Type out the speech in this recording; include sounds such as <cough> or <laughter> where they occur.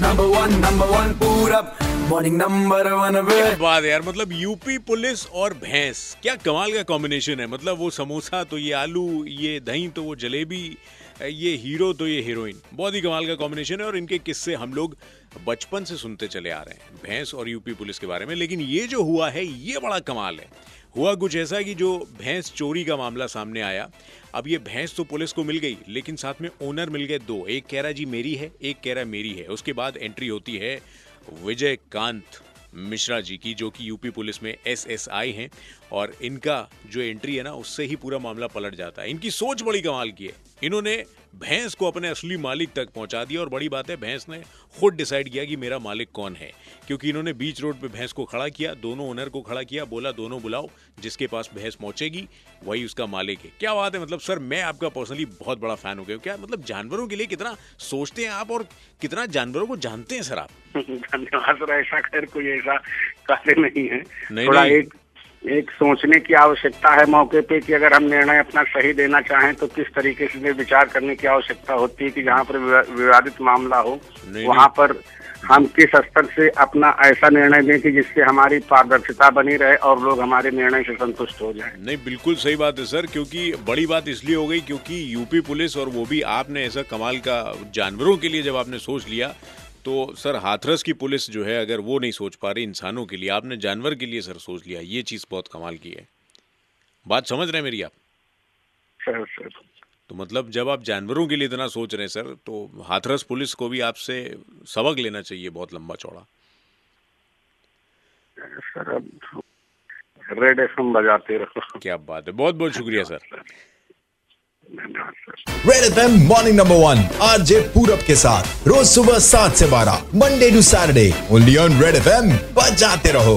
Number one number one, Purab. Morning number बात यार मतलब यूपी पुलिस और भैंस क्या कमाल का कॉम्बिनेशन है मतलब वो समोसा तो ये आलू ये दही तो वो जलेबी ये हीरो तो ये हीरोइन। बहुत ही कमाल का कॉम्बिनेशन है और इनके किस्से हम लोग बचपन से सुनते चले आ रहे हैं, भैंस और यूपी पुलिस के बारे में। लेकिन ये जो हुआ है, ये बड़ा कमाल है। हुआ कुछ ऐसा कि जो भैंस चोरी का मामला सामने आया, अब ये भैंस तो पुलिस को मिल गई, लेकिन साथ में ओनर मिल गए दो। एक कह रहा, जी मेरी है, एक कह रहा, मेरी है। उसके बाद एंट्री होती है विजय कांत मिश्रा जी की, जो कि यूपी पुलिस में एसएसआई हैं, और इनका जो एंट्री है ना, उससे ही पूरा मामला पलट जाता है। इनकी सोच बड़ी कमाल की है। इन्होंने भैंस को अपने असली मालिक तक पहुँचा दिया और बड़ी बात है भैंस ने खुद डिसाइड किया कि मेरा मालिक कौन है। क्योंकि इन्होंने बीच रोड पे भैंस को खड़ा किया दोनों ओनर को खड़ा किया बोला दोनों बुलाओ जिसके पास भैंस पहुंचेगी वही उसका मालिक है। क्या बात है? मतलब सर मैं आपका पर्सनली बहुत बड़ा फ़ैन हो गया क्या मतलब जानवरों के लिए कितना सोचते हैं आप और कितना जानवरों को जानते हैं सर आप? <laughs> धन्यवाद सर ऐसा खैर कोई ऐसा कार्य नहीं है। नहीं, थोड़ा नहीं। एक एक सोचने की आवश्यकता है मौके पे कि अगर हम निर्णय अपना सही देना चाहें तो किस तरीके से विचार करने की आवश्यकता होती है कि जहाँ पर विवादित मामला हो वहाँ पर हम किस स्तर से अपना ऐसा निर्णय दें कि जिससे हमारी पारदर्शिता बनी रहे और लोग हमारे निर्णय से संतुष्ट हो जाएँ। नहीं बिल्कुल सही बात है सर क्योंकि बड़ी बात इसलिए हो गई क्योंकि यूपी पुलिस और वो भी आपने ऐसा कमाल का जानवरों के लिए जब आपने सोच लिया तो सर हाथरस की पुलिस जो है अगर वो नहीं सोच पा रही इंसानों के लिए आपने जानवर के लिए सर सोच लिया ये चीज़ बहुत कमाल की है। बात समझ रहे हैं मेरी आप? Sir sir. तो मतलब जब आप जानवरों के लिए इतना सोच रहे हैं सर तो हाथरस पुलिस को भी आपसे सबक लेना चाहिए बहुत लंबा चौड़ा। सर अब रेड एफ़ बजाते रहो। क्या बात है बहुत बहुत शुक्रिया sir. Sir. Red F morning number one RJ Purab के साथ। रोज सुबह सात से बारह Monday to Saturday only on red F M बजाते रहो।